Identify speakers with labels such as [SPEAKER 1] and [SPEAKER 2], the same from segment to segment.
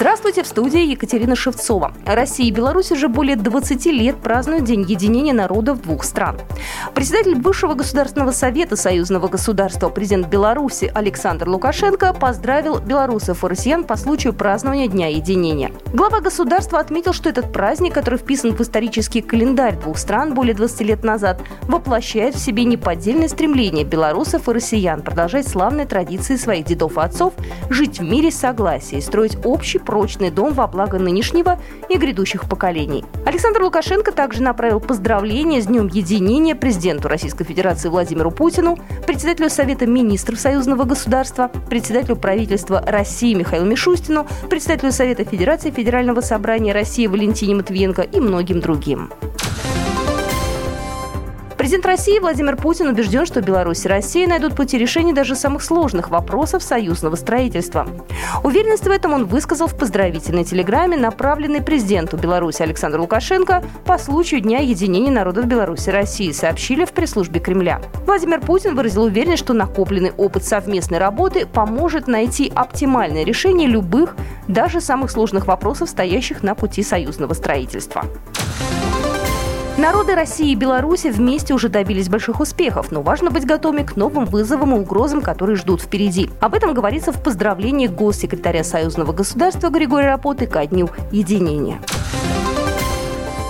[SPEAKER 1] Здравствуйте, в студии Екатерина Шевцова. Россия и Беларусь уже более 20 лет празднуют День единения народов двух стран. Председатель Высшего государственного совета союзного государства, президент Беларуси Александр Лукашенко поздравил белорусов и россиян по случаю празднования Дня единения. Глава государства отметил, что этот праздник, который вписан в исторический календарь двух стран более 20 лет назад, воплощает в себе неподдельное стремление белорусов и россиян продолжать славные традиции своих дедов и отцов, жить в мире согласия и строить общий прочный дом во благо нынешнего и грядущих поколений. Александр Лукашенко также направил поздравления с Днем Единения президенту Российской Федерации Владимиру Путину, председателю Совета министров Союзного государства, председателю правительства России Михаилу Мишустину, председателю Совета Федерации Федерального собрания России Валентине Матвиенко и многим другим. Президент России Владимир Путин убежден, что Беларусь и Россия найдут пути решения даже самых сложных вопросов союзного строительства. Уверенность в этом он высказал в поздравительной телеграмме, направленной президенту Беларуси Александру Лукашенко по случаю Дня единения народов Беларуси и России, сообщили в пресс-службе Кремля. Владимир Путин выразил уверенность, что накопленный опыт совместной работы поможет найти оптимальное решение любых, даже самых сложных вопросов, стоящих на пути союзного строительства. Народы России и Беларуси вместе уже добились больших успехов, но важно быть готовыми к новым вызовам и угрозам, которые ждут впереди. Об этом говорится в поздравлении госсекретаря Союзного государства Григория Рапоты ко Дню единения.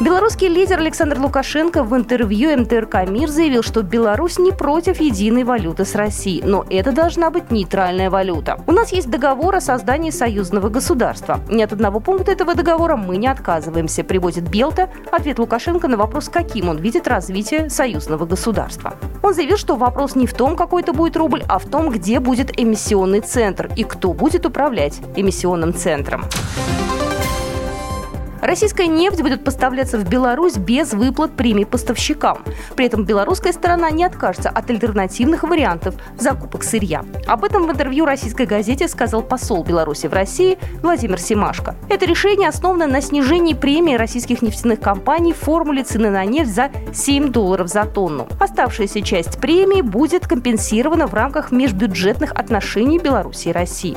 [SPEAKER 1] Белорусский лидер Александр Лукашенко в интервью МТРК «Мир» заявил, что Беларусь не против единой валюты с Россией, но это должна быть нейтральная валюта. У нас есть договор о создании союзного государства. Ни от одного пункта этого договора мы не отказываемся, приводит Белта ответ Лукашенко на вопрос, каким он видит развитие союзного государства. Он заявил, что вопрос не в том, какой это будет рубль, а в том, где будет эмиссионный центр и кто будет управлять эмиссионным центром. Российская нефть будет поставляться в Беларусь без выплат премий поставщикам. При этом белорусская сторона не откажется от альтернативных вариантов закупок сырья. Об этом в интервью российской газете сказал посол Беларуси в России Владимир Семашко. Это решение основано на снижении премии российских нефтяных компаний в формуле цены на нефть за 7 долларов за тонну. Оставшаяся часть премии будет компенсирована в рамках межбюджетных отношений Беларуси и России.